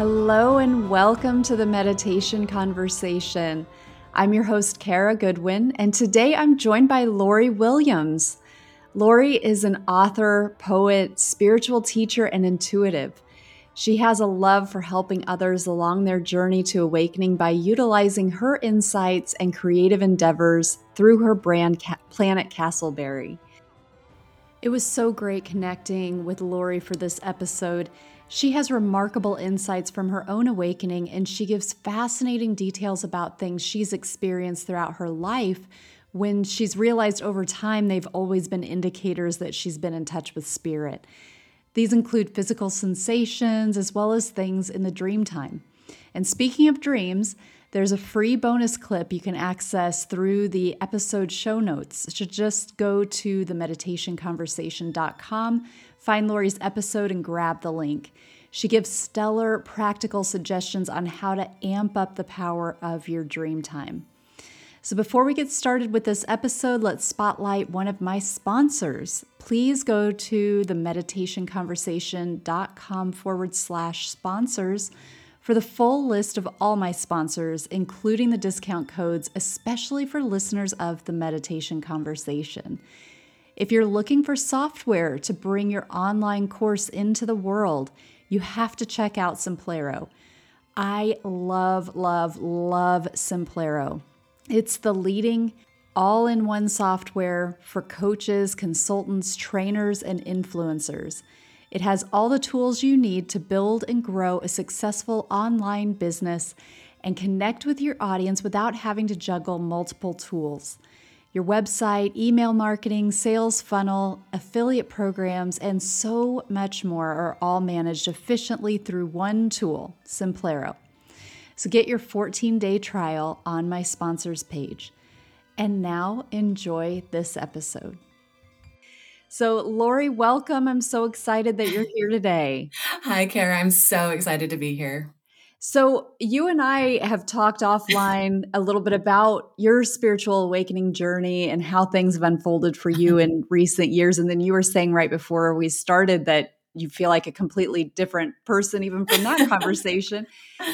Hello, and welcome to the Meditation Conversation. I'm your host, Kara Goodwin, and today I'm joined by Lori Williams. Lori is an author, poet, spiritual teacher, and intuitive. She has a love for helping others along their journey to awakening by utilizing her insights and creative endeavors through her brand, Planet Castleberry. It was so great connecting with Lori for this episode she has remarkable insights from her own awakening, and she gives fascinating details about things she's experienced throughout her life when she's realized over time they've always been indicators that she's been in touch with spirit. These include physical sensations as well as things in the dream time. And speaking of dreams, there's a free bonus clip you can access through the episode show notes. Should just go to themeditationconversation.com Find Lori's episode and grab the link. She gives stellar practical suggestions on how to amp up the power of your dream time. So, before we get started with this episode, let's spotlight one of my sponsors. Please go to the meditationconversation.com forward slash sponsors for the full list of all my sponsors, including the discount codes, especially for listeners of the Meditation Conversation. If you're looking for software to bring your online course into the world, you have to check out Simplero. I love, love, love Simplero. It's the leading all in one software for coaches, consultants, trainers, and influencers. It has all the tools you need to build and grow a successful online business and connect with your audience without having to juggle multiple tools. Your website, email marketing, sales funnel, affiliate programs, and so much more are all managed efficiently through one tool, Simplero. So get your 14 day trial on my sponsors page. And now enjoy this episode. So, Lori, welcome. I'm so excited that you're here today. Hi, Kara. I'm so excited to be here. So, you and I have talked offline a little bit about your spiritual awakening journey and how things have unfolded for you in recent years. And then you were saying right before we started that you feel like a completely different person, even from that conversation.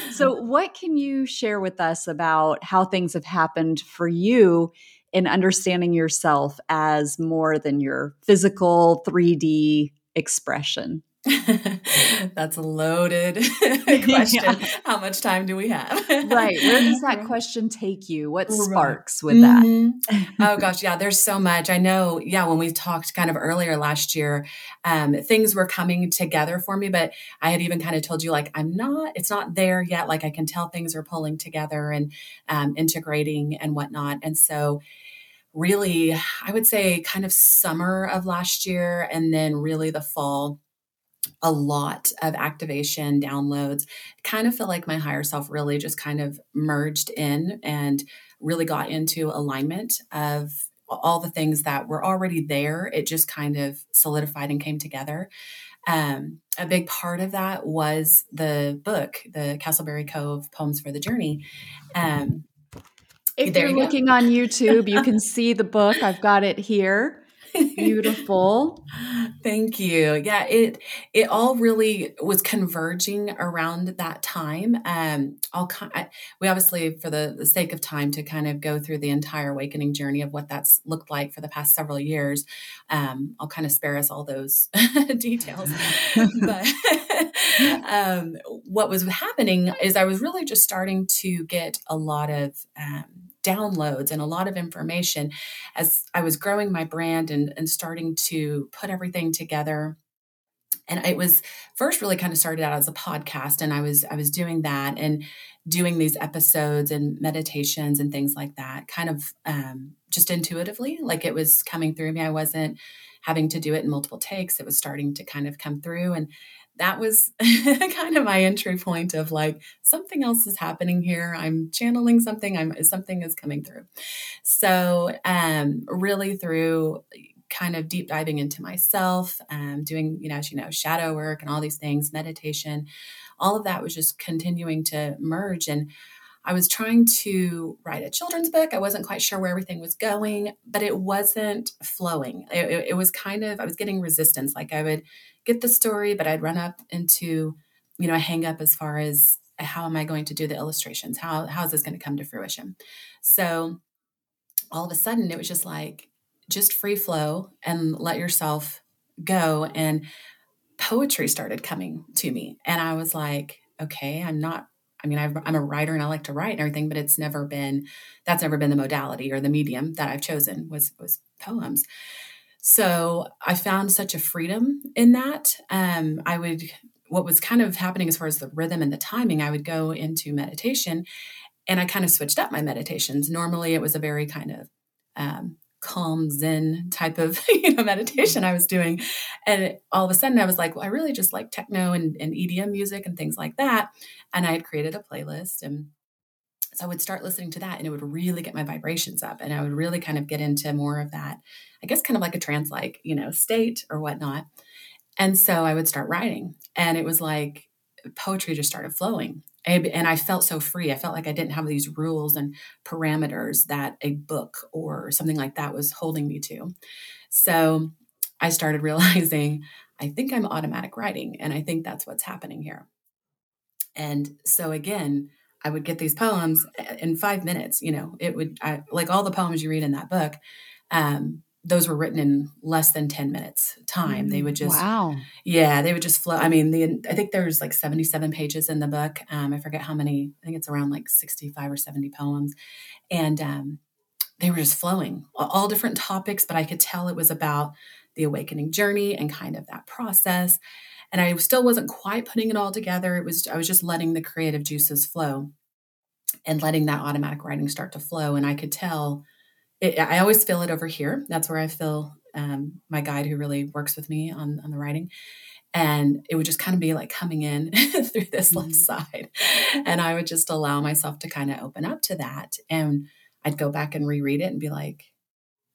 So, what can you share with us about how things have happened for you in understanding yourself as more than your physical 3D expression? That's a loaded question. Yeah. How much time do we have? right. Where does that question take you? What sparks with that? Mm-hmm. oh gosh, yeah, there's so much. I know, yeah, when we talked kind of earlier last year, um, things were coming together for me, but I had even kind of told you like I'm not, it's not there yet. Like I can tell things are pulling together and um, integrating and whatnot. And so really, I would say kind of summer of last year and then really the fall a lot of activation downloads kind of feel like my higher self really just kind of merged in and really got into alignment of all the things that were already there. It just kind of solidified and came together. Um, a big part of that was the book the castleberry cove poems for the journey. Um, if you're you looking on youtube you can see the book. I've got it here Beautiful. Thank you. Yeah, it it all really was converging around that time. Um, I'll we obviously, for the, the sake of time, to kind of go through the entire awakening journey of what that's looked like for the past several years. Um, I'll kind of spare us all those details. but um, what was happening is I was really just starting to get a lot of um, downloads and a lot of information as I was growing my brand and, and starting to put everything together. And it was first really kind of started out as a podcast and i was i was doing that and doing these episodes and meditations and things like that kind of um, just intuitively like it was coming through me. I wasn't having to do it in multiple takes. It was starting to kind of come through and that was kind of my entry point of like something else is happening here. I'm channeling something. I'm something is coming through. So um really through kind of deep diving into myself um doing you know as you know shadow work and all these things meditation all of that was just continuing to merge. And I was trying to write a children's book. I wasn't quite sure where everything was going, but it wasn't flowing. It, it, it was kind of, I was getting resistance. Like I would get the story, but I'd run up into you know, a hang up as far as how am I going to do the illustrations? How how is this going to come to fruition? So all of a sudden it was just like just free flow and let yourself go and poetry started coming to me and i was like okay i'm not i mean i am a writer and i like to write and everything but it's never been that's never been the modality or the medium that i've chosen was was poems. So i found such a freedom in that. Um, i would what was kind of happening as far as the rhythm and the timing i would go into meditation and i kind of switched up my meditations. Normally it was a very kind of um, calm zen type of you know meditation mm-hmm. i was doing. And all of a sudden i was like well i really just like techno and, and edm music and things like that. And i had created a playlist and so i would start listening to that and it would really get my vibrations up and i would really kind of get into more of that i guess kind of like a trance like you know state or whatnot. And so i would start writing and it was like poetry just started flowing and I felt so free. I felt like I didn't have these rules and parameters that a book or something like that was holding me to. So I started realizing I think I'm automatic writing, and I think that's what's happening here. And so again, I would get these poems in five minutes. You know, it would I, like all the poems you read in that book. Um, those were written in less than 10 minutes time. They would just, wow. Yeah, they would just flow. I mean, the, I think there's like 77 pages in the book. Um, I forget how many, I think it's around like 65 or 70 poems. And um, they were just flowing, all different topics, but I could tell it was about the awakening journey and kind of that process. And I still wasn't quite putting it all together. It was, I was just letting the creative juices flow and letting that automatic writing start to flow. And I could tell, it, I always feel it over here. That's where I feel um, my guide who really works with me on, on the writing. And it would just kind of be like coming in through this mm-hmm. left side. And I would just allow myself to kind of open up to that. And I'd go back and reread it and be like,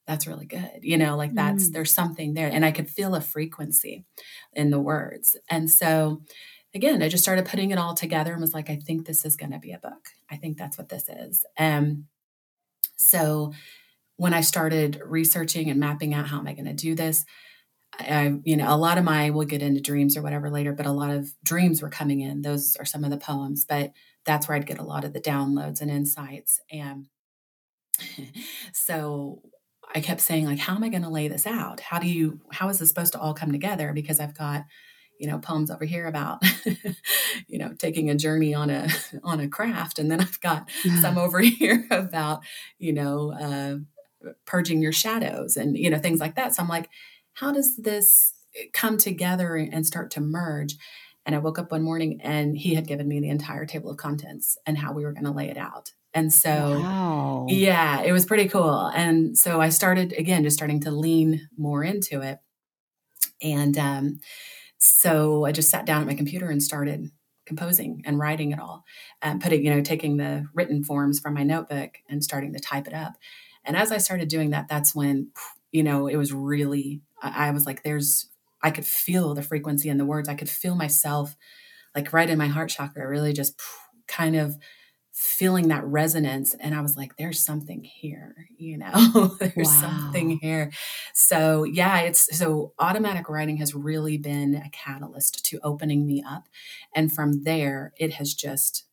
that's really good. You know, like that's, mm. there's something there. And I could feel a frequency in the words. And so, again, I just started putting it all together and was like, I think this is going to be a book. I think that's what this is. And so when I started researching and mapping out how am I going to do this, I, you know, a lot of my, we'll get into dreams or whatever later, but a lot of dreams were coming in. Those are some of the poems, but that's where I'd get a lot of the downloads and insights. And so I kept saying, like, how am I going to lay this out? How do you, how is this supposed to all come together? Because I've got, you know, poems over here about, you know, taking a journey on a, on a craft. And then I've got some over here about, you know, uh, purging your shadows and you know things like that. So i'm like how does this come together and start to merge? And i woke up one morning and he had given me the entire table of contents and how we were going to lay it out. And so wow. yeah it was pretty cool. And so i started again just starting to lean more into it. And um, so i just sat down at my computer and started composing and writing it all and putting you know taking the written forms from my notebook and starting to type it up and as I started doing that, that's when, you know, it was really, I, was like, there's, I could feel the frequency in the words. I could feel myself like right in my heart chakra, really just kind of feeling that resonance. And I was like, there's something here, you know, there's wow. something here. So, yeah, it's so automatic writing has really been a catalyst to opening me up. And from there, it has just,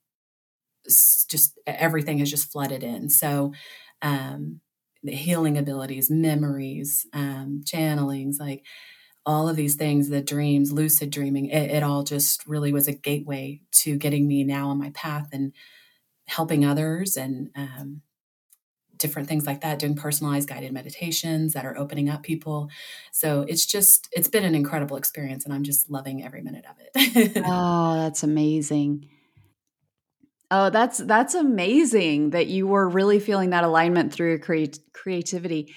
just everything has just flooded in. So, um, the healing abilities, memories, um, channelings, like all of these things, the dreams, lucid dreaming, it, it, all just really was a gateway to getting me now on my path and helping others and um, different things like that, doing personalized guided meditations that are opening up people. So it's just, it's been an incredible experience and I'm just loving every minute of it. oh, that's amazing. Oh, that's that's amazing that you were really feeling that alignment through your creat- creativity.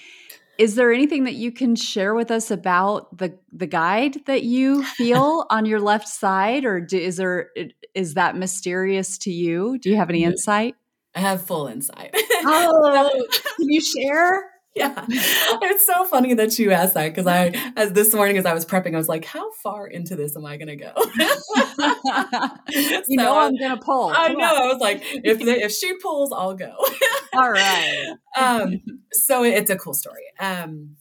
Is there anything that you can share with us about the the guide that you feel on your left side, or do, is there is that mysterious to you? Do you have any insight? I have full insight. oh, can you share? yeah. It's so funny that you asked that because I, as this morning as I was prepping, I was like, how far into this am I going to go? you so, know, I'm going to pull. I know. On. I was like, if the, if she pulls, I'll go. All right. um, so it's a cool story. Um,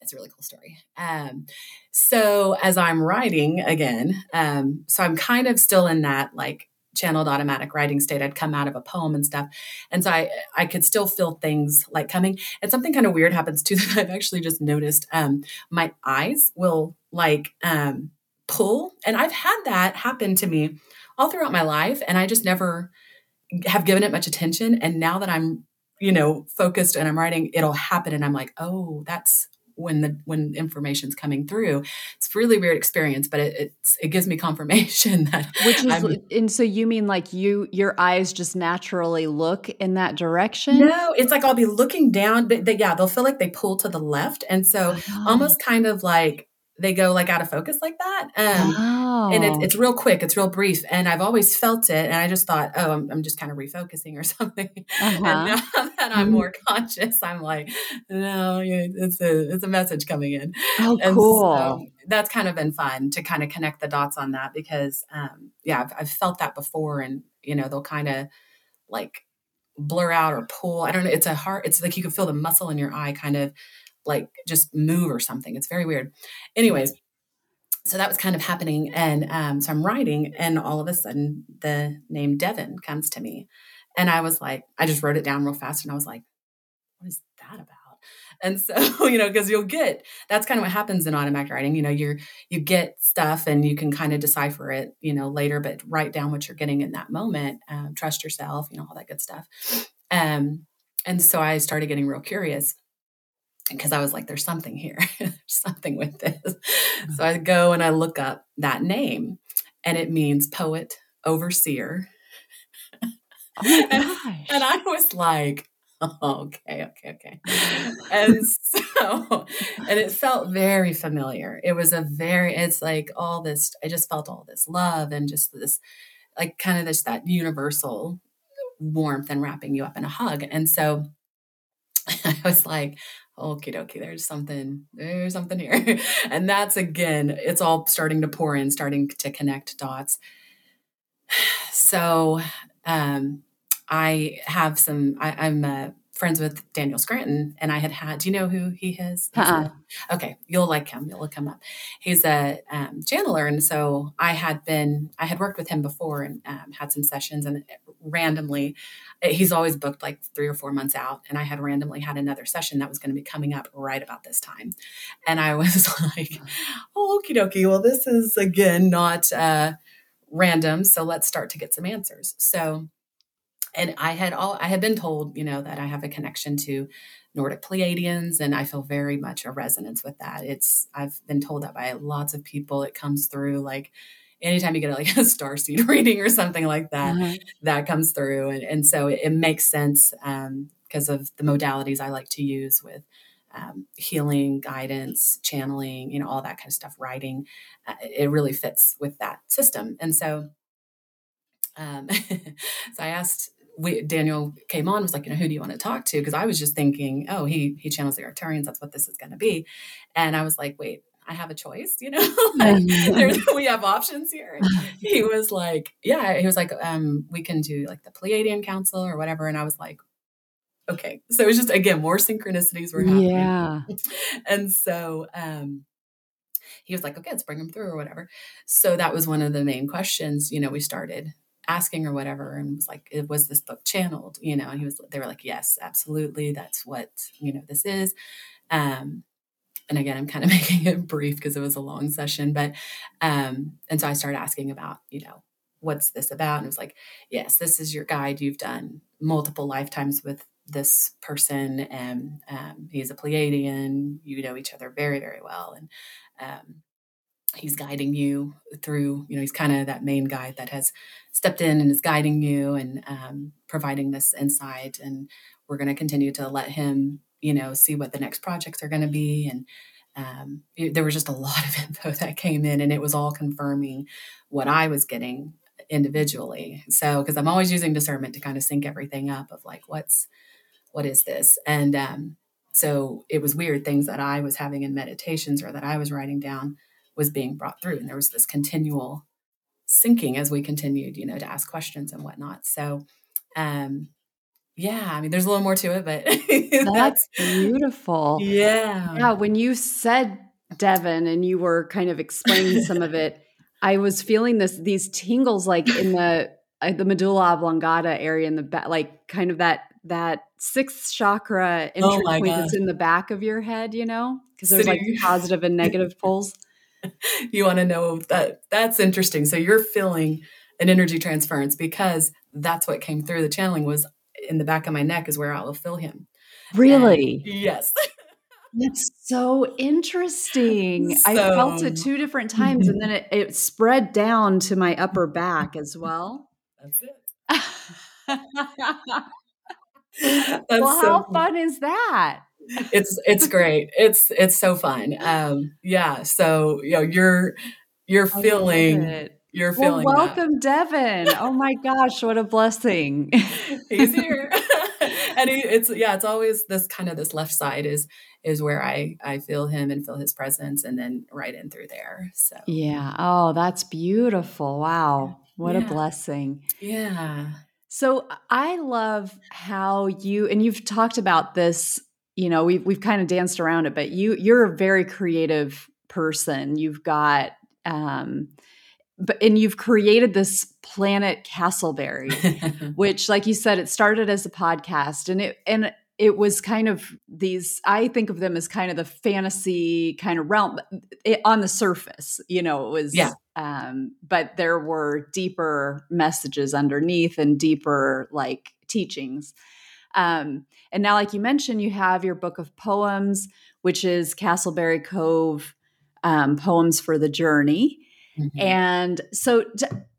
it's a really cool story. Um, so as I'm writing again, um, so I'm kind of still in that like channeled automatic writing state. I'd come out of a poem and stuff. And so I, I could still feel things like coming. And something kind of weird happens too that I've actually just noticed. Um, my eyes will like um, pull. And I've had that happen to me all throughout my life. And I just never have given it much attention. And now that I'm, you know, focused and I'm writing, it'll happen. And I'm like, oh, that's when the when information's coming through it's a really weird experience but it it gives me confirmation that which is I'm, and so you mean like you your eyes just naturally look in that direction no it's like i'll be looking down but they, yeah they'll feel like they pull to the left and so oh. almost kind of like they go like out of focus like that. Um. And it's, it's real quick, it's real brief. And I've always felt it. And I just thought, oh, I'm, I'm just kind of refocusing or something. Uh-huh. And now that I'm mm-hmm. more conscious, I'm like, no, it's a, it's a message coming in. Oh, and cool. So that's kind of been fun to kind of connect the dots on that because, um, yeah, I've, I've felt that before. And, you know, they'll kind of like blur out or pull. I don't know. It's a heart. It's like you can feel the muscle in your eye kind of like just move or something. It's very weird. Anyways, so that was kind of happening. And um, so I'm writing, and all of a sudden the name Devin comes to me. And I was like, I just wrote it down real fast and I was like, what is that about? And so, you know, because you'll get that's kind of what happens in automatic writing. You know, you're you get stuff and you can kind of decipher it, you know, later, but write down what you're getting in that moment. Um, trust yourself, you know, all that good stuff. Um, and so I started getting real curious because I was like, there's something here, something with this. So mm-hmm. I go and I look up that name, and it means poet, overseer. Oh my gosh. and, and I was like, oh, okay, okay, okay. and so, and it felt very familiar. It was a very, it's like all this, I just felt all this love and just this, like, kind of this, that universal warmth and wrapping you up in a hug. And so I was like, okie dokie, there's something, there's something here. and that's again, it's all starting to pour in, starting to connect dots. So um, I have some, I, am uh, friends with Daniel Scranton, and I had had. Do you know who he is? Uh-uh. Okay, you'll like him. You'll look him up. He's a um, channeler, and so I had been. I had worked with him before and um, had some sessions, and randomly, eh, he's always booked like three or four months out, and I had randomly had another session that was going to be coming up right about this time, and I was like, "Oh, okie dokie. Well, this is again not." Uh, random so let's start to get some answers so and I had all I had been told, you know, that I have a connection to Nordic Pleiadians, and I feel very much a resonance with that. It's I've been told that by lots of people. It comes through like anytime you get like a star seed reading or something like that, uh-huh. that comes through, and and so it, it makes sense because um, of the modalities I like to use with. Um, healing, guidance, channeling, you know, all that kind of stuff, writing, uh, it really fits with that system. And so, um, so I asked we, Daniel came on was like, you know, who do you want to talk to? Because I was just thinking, oh, he he channels the Arcturians. That's what this is going to be. And I was like, wait, I have a choice. You know, we have options here. he was like, yeah. He was like, um, we can do like the Pleiadian Council or whatever. And I was like, okay. So it was just again more synchronicities were happening. Yeah. and so um, he was like, okay, let's bring him through or whatever. So that was one of the main questions. You know, we started asking or whatever and was like was this book channeled? You know and he was they were like yes absolutely that's what you know this is. Um and again i'm kind of making it brief because it was a long session but um and so i started asking about you know what's this about? And it was like yes this is your guide. You've done multiple lifetimes with this person and um, he's a pleiadian. You know each other very very well. And um, he's guiding you through you know he's kind of that main guide that has stepped in and is guiding you and um, providing this insight. And we're going to continue to let him you know see what the next projects are going to be. And um, it, there was just a lot of info that came in and it was all confirming what i was getting individually. So because i'm always using discernment to kind of sync everything up of like what's what is this? And um, so it was weird things that i was having in meditations or that i was writing down was being brought through. And there was this continual syncing as we continued, you know, to ask questions and whatnot. So, um, yeah, I mean, there's a little more to it, but that's, that's beautiful. Yeah. Yeah. When you said Devin and you were kind of explaining some of it, I was feeling this these tingles like in the uh, the medulla oblongata area in the back, like kind of that that sixth chakra entry oh point that's in the back of your head, you know, because there's like positive and negative poles. You want to know that that's interesting. So you're feeling an energy transference because that's what came through the channeling was in the back of my neck is where I will feel him. Really? And yes. That's so interesting. So, I felt it two different times and then it, it spread down to my upper back as well. That's it. well, so how fun. fun is that? It's it's great. It's it's so fun. Um yeah, so you know you're you're feeling you're feeling well, welcome that. devin oh my gosh what a blessing. He's here. And he, it's yeah it's always this kind of this left side is is where i i feel him and feel his presence and then right in through there so. Yeah. Oh that's beautiful. Wow. What yeah. a blessing. Yeah. So i love how you and you've talked about this you know we've, we've kind of danced around it but you you're a very creative person. You've got um but and you've created this planet castleberry which like you said it started as a podcast and it and it was kind of these i think of them as kind of the fantasy kind of realm it, on the surface you know it was yeah. um but there were deeper messages underneath and deeper like teachings um and now like you mentioned you have your book of poems which is castleberry cove um, poems for the journey Mm-hmm. And so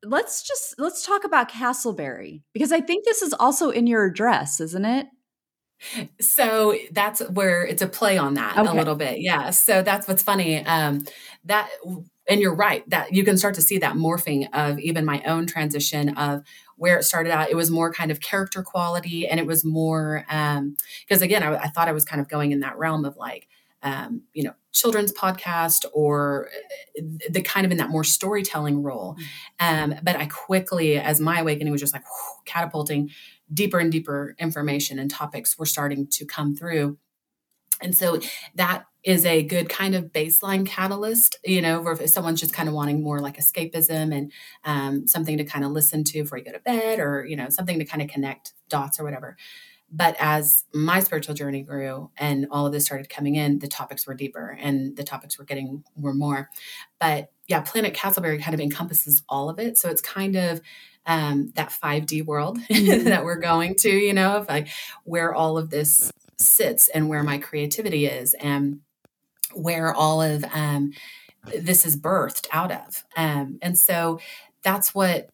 let's just let's talk about Castleberry because I think this is also in your address, isn't it? So that's where it's a play on that okay. a little bit. Yeah. So that's what's funny. Um, that and you're right that you can start to see that morphing of even my own transition of where it started out. It was more kind of character quality, and it was more because um, again, I, I thought I was kind of going in that realm of like um, you know, children's podcast or uh, the kind of in that more storytelling role. Mm-hmm. Um, but I quickly, as my awakening was just like whew, catapulting deeper and deeper information and topics were starting to come through. And so that is a good kind of baseline catalyst, you know, or if someone's just kind of wanting more like escapism and um, something to kind of listen to before you go to bed or, you know, something to kind of connect dots or whatever. But as my spiritual journey grew and all of this started coming in, the topics were deeper and the topics were getting were more. But yeah, Planet Castleberry kind of encompasses all of it. So it's kind of um, that 5D world mm-hmm. that we're going to, you know, of like where all of this sits and where my creativity is and where all of um, this is birthed out of. Um, and so that's what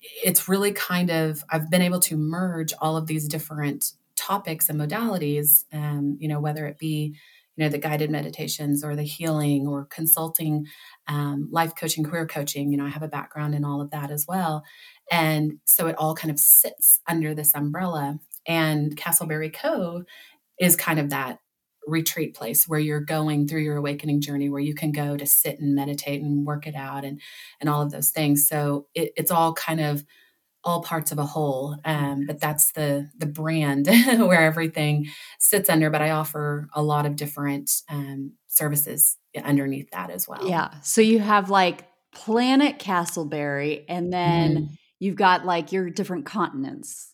it's really kind of I've been able to merge all of these different topics and modalities, um, you know, whether it be you know the guided meditations or the healing or consulting, um, life coaching, career coaching. You know, I have a background in all of that as well, and so it all kind of sits under this umbrella. And Castleberry Cove is kind of that retreat place where you're going through your awakening journey where you can go to sit and meditate and work it out and and all of those things. So it, it's all kind of all parts of a whole um, but that's the the brand where everything sits under but i offer a lot of different um, services underneath that as well. Yeah. So you have like planet castleberry and then mm. you've got like your different continents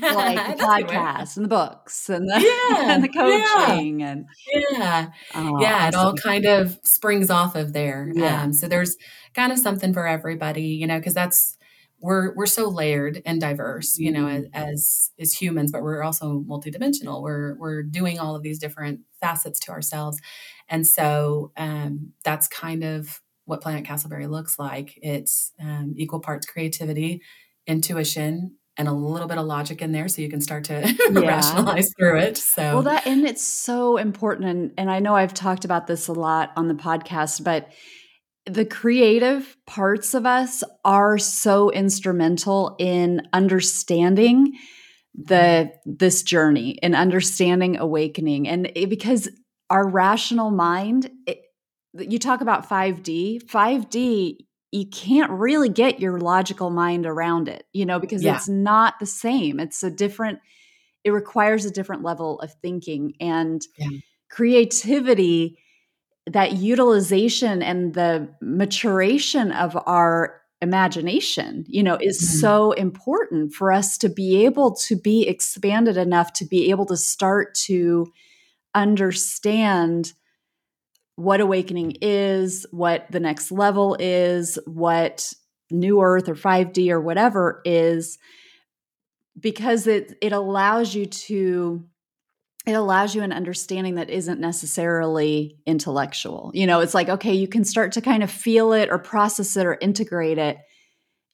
like the podcasts and the books and the yeah, and the coaching yeah. and yeah oh, yeah it all kind of springs off of there yeah. Um, so there's kind of something for everybody you know because that's we're we're so layered and diverse you know as, mm-hmm. as as humans but we're also multidimensional we're we're doing all of these different facets to ourselves and so um, that's kind of what planet castleberry looks like it's um, equal parts creativity intuition and a little bit of logic in there so you can start to yeah. rationalize through it so well that and it's so important and, and i know i've talked about this a lot on the podcast but the creative parts of us are so instrumental in understanding the this journey and understanding awakening and it, because our rational mind it, you talk about 5d 5d you can't really get your logical mind around it, you know, because yeah. it's not the same. It's a different it requires a different level of thinking and yeah. creativity that utilization and the maturation of our imagination you know is mm-hmm. so important for us to be able to be expanded enough to be able to start to understand what awakening is what the next level is what new earth or 5d or whatever is because it it allows you to it allows you an understanding that isn't necessarily intellectual. You know, it's like, okay, you can start to kind of feel it or process it or integrate it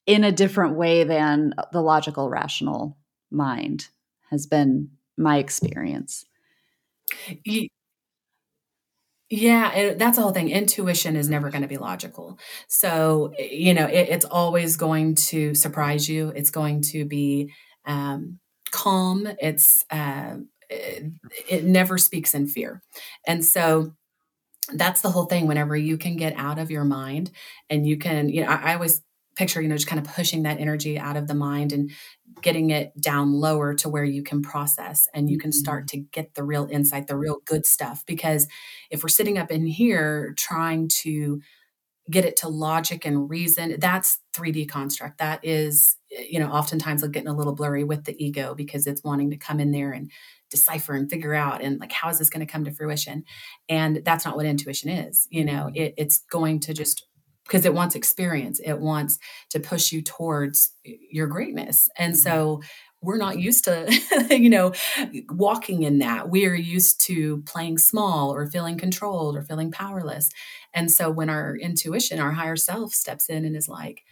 in a different way than the logical, rational mind has been my experience. Yeah, that's the whole thing. Intuition is never going to be logical. So, you know, it, it's always going to surprise you. It's going to be um, calm. It's, uh, it, it never speaks in fear. And so that's the whole thing. Whenever you can get out of your mind and you can, you know, I, I always picture, you know, just kind of pushing that energy out of the mind and getting it down lower to where you can process and you can start mm-hmm. to get the real insight, the real good stuff. Because if we're sitting up in here trying to get it to logic and reason, that's 3D construct. That is, you know, oftentimes getting a little blurry with the ego because it's wanting to come in there and decipher and figure out and like how is this going to come to fruition and that's not what intuition is you know mm-hmm. it, it's going to just because it wants experience it wants to push you towards your greatness and so mm-hmm. we're not used to you know walking in that we are used to playing small or feeling controlled or feeling powerless and so when our intuition our higher self steps in and is like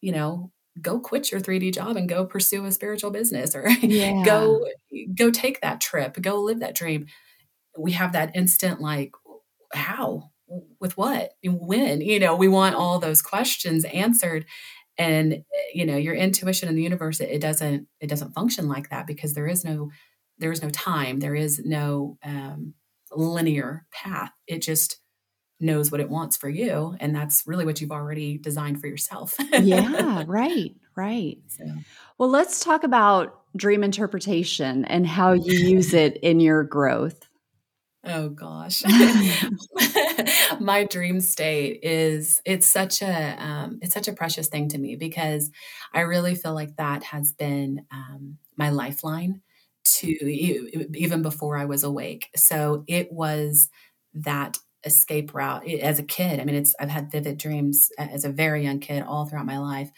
you know go quit your 3D job and go pursue a spiritual business or yeah. go go take that trip, go live that dream. We have that instant like how with what? When? You know we want all those questions answered. And you know your intuition in the universe it, it doesn't it doesn't function like that because there is no there is no time. There is no um, linear path. It just knows what it wants for you. And that's really what you've already designed for yourself. Yeah right right. So. well let's talk about dream interpretation and how you use it in your growth oh gosh my dream state is it's such a um, it's such a precious thing to me because i really feel like that has been um, my lifeline to even before i was awake so it was that escape route as a kid. I mean, it's I've had vivid dreams as a very young kid all throughout my life.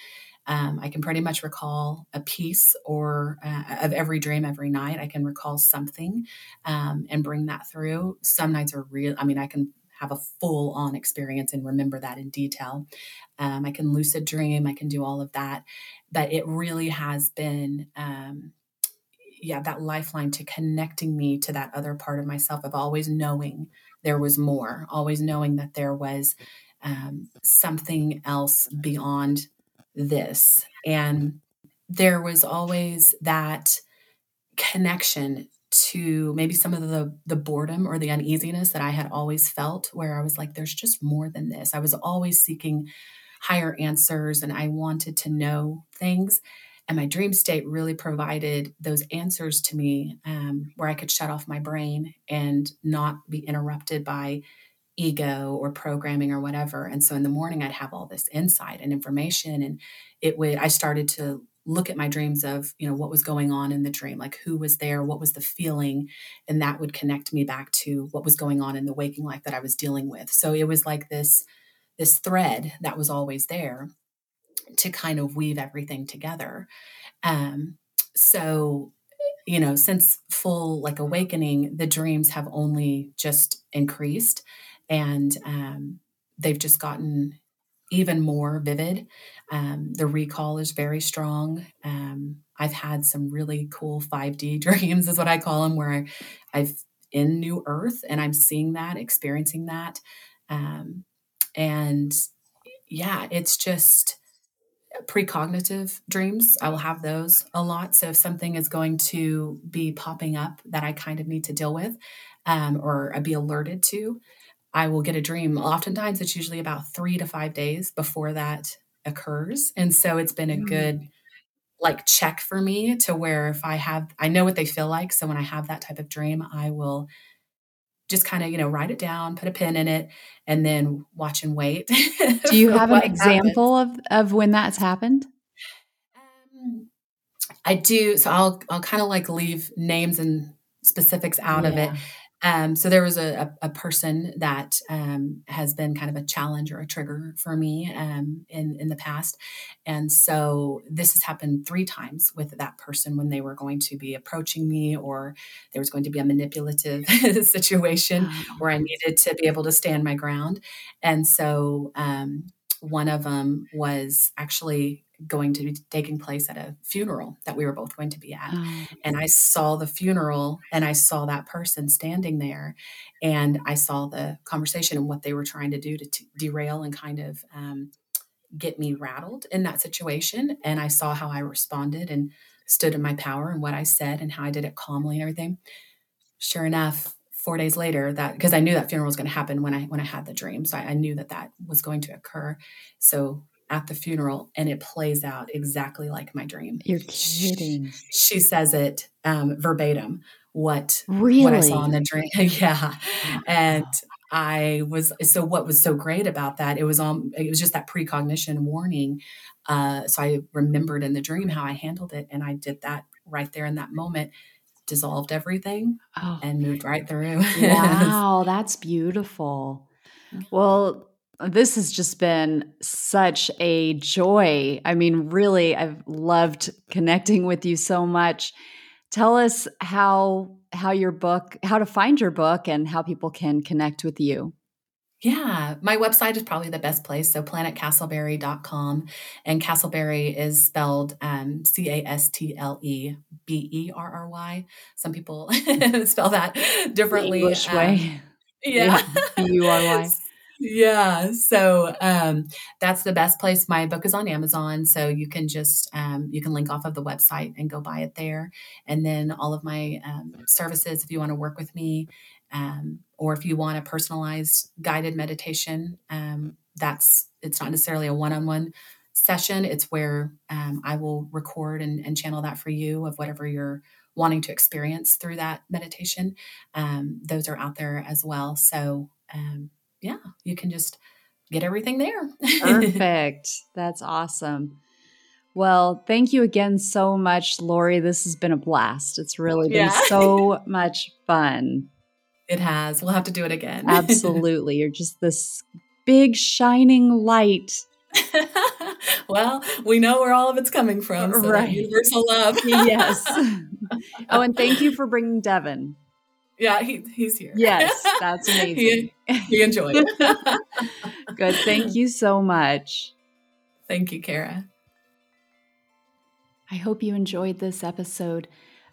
Um, I can pretty much recall a piece or uh, of every dream every night. I can recall something um, and bring that through. Some nights are real. I mean, I can have a full on experience and remember that in detail. Um, I can lucid dream. I can do all of that, but it really has been. Um, yeah, that lifeline to connecting me to that other part of myself of always knowing there was more, always knowing that there was um, something else beyond this. And there was always that connection to maybe some of the the boredom or the uneasiness that I had always felt where I was like there's just more than this. I was always seeking higher answers and I wanted to know things and my dream state really provided those answers to me um, where I could shut off my brain and not be interrupted by ego or programming or whatever. And so in the morning, I'd have all this insight and information. And it would, I started to look at my dreams of, you know, what was going on in the dream, like who was there, what was the feeling. And that would connect me back to what was going on in the waking life that I was dealing with. So it was like this, this thread that was always there to kind of weave everything together. Um, so, you know, since full like awakening, the dreams have only just increased and um, they've just gotten even more vivid. Um, the recall is very strong. Um, I've had some really cool 5D dreams, is what I call them, where I've in New Earth and I'm seeing that, experiencing that. Um, and yeah, it's just precognitive dreams. I will have those a lot. So if something is going to be popping up that I kind of need to deal with um, or be alerted to, I will get a dream. Oftentimes, it's usually about three to five days before that occurs, and so it's been a mm. good like check for me to where if I have, I know what they feel like. So when I have that type of dream, I will just kind of, you know, write it down, put a pin in it, and then watch and wait. Do you have an example of, of when that's happened? Um, I do. So I'll, I'll kind of like leave names and specifics out yeah. of it. Um, so there was a, a, a person that um, has been kind of a challenge or a trigger for me um, in in the past, and so this has happened three times with that person when they were going to be approaching me, or there was going to be a manipulative situation where I needed to be able to stand my ground, and so um, one of them was actually going to be taking place at a funeral that we were both going to be at. Oh. And I saw the funeral and I saw that person standing there and I saw the conversation and what they were trying to do to t- derail and kind of um, get me rattled in that situation. And I saw how I responded and stood in my power and what I said and how I did it calmly and everything. Sure enough, four days later that because I knew that funeral was going to happen when I when I had the dream, so I, I knew that that was going to occur. So at the funeral and it plays out exactly like my dream. You're kidding. She, she says it um, verbatim what really? what I saw in the dream. yeah. And I was so what was so great about that it was on it was just that precognition warning. Uh, so I remembered in the dream how I handled it and I did that right there in that moment dissolved everything oh. and moved right through. wow, that's beautiful. Well, this has just been such a joy. I mean, really, I've loved connecting with you so much. Tell us how how your book, how to find your book and how people can connect with you. Yeah, my website is probably the best place. So planetcastleberry.com. And Castleberry is spelled um, C A S T L E B E R R Y. Some people spell that differently. The English um, way. Yeah. B U R Y. yeah so um, that's the best place. My book is on amazon so you can just um, you can link off of the website and go buy it there. And then all of my um, services if you want to work with me um, or if you want a personalized guided meditation um, that's it's not necessarily a one-on-one session. It's where um, i will record and, and, channel that for you of whatever you're wanting to experience through that meditation. Those are out there as well. So um, yeah, you can just get everything there. Perfect. That's awesome. Well, thank you again so much, Lori. This has been a blast. It's really been yeah. so much fun. It has. We'll have to do it again. Absolutely. You're just this big shining light. well, we know where all of it's coming from. So right. universal love. yes. Oh, and thank you for bringing Devin. Yeah, he, he's here. Yes, that's amazing. he, he enjoyed it. Good. Thank you so much. Thank you, Kara. I hope you enjoyed this episode.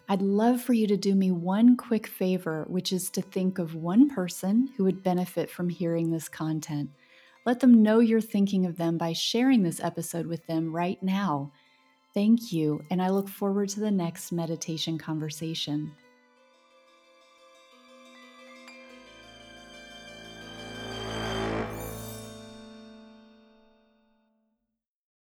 I'd love for you to do me one quick favor, which is to think of one person who would benefit from hearing this content. Let them know you're thinking of them by sharing this episode with them right now. Thank you, and I look forward to the next meditation conversation.